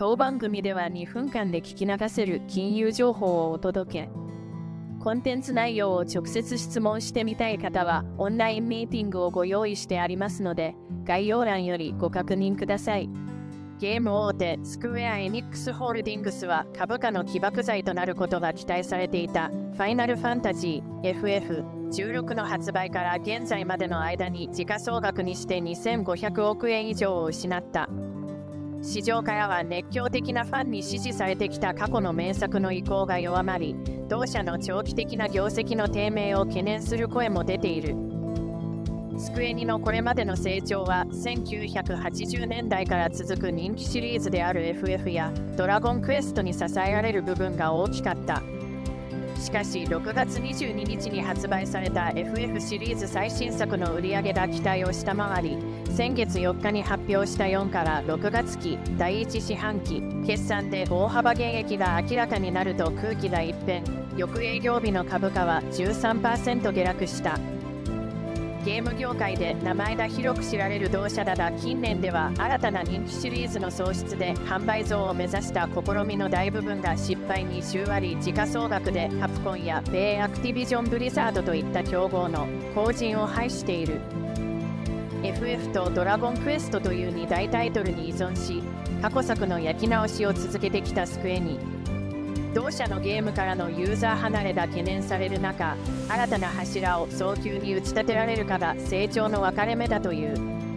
当番組では2分間で聞き流せる金融情報をお届け。コンテンツ内容を直接質問してみたい方は、オンラインミーティングをご用意してありますので、概要欄よりご確認ください。ゲーム大手スクウェア・エニックス・ホールディングスは株価の起爆剤となることが期待されていたファイナルファンタジー FF16 の発売から現在までの間に時価総額にして2500億円以上を失った。市場からは熱狂的なファンに支持されてきた過去の名作の意向が弱まり、同社の長期的な業績の低迷を懸念する声も出ている。スクエニのこれまでの成長は1980年代から続く人気シリーズである FF やドラゴンクエストに支えられる部分が大きかった。しかし6月22日に発売された FF シリーズ最新作の売上が期待を下回り先月4日に発表した4から6月期第1四半期決算で大幅減益が明らかになると空気が一変。翌営業日の株価は13%下落した。ゲーム業界で名前が広く知られる同社だが近年では新たな人気シリーズの創出で販売増を目指した試みの大部分が失敗に終割時価総額でカプコンや米アクティビジョンブリザードといった競合の後陣を排している。FF とドラゴンクエストという2大タイトルに依存し過去作の焼き直しを続けてきたスクエニ同社のゲームからのユーザー離れが懸念される中新たな柱を早急に打ち立てられるかが成長の分かれ目だという。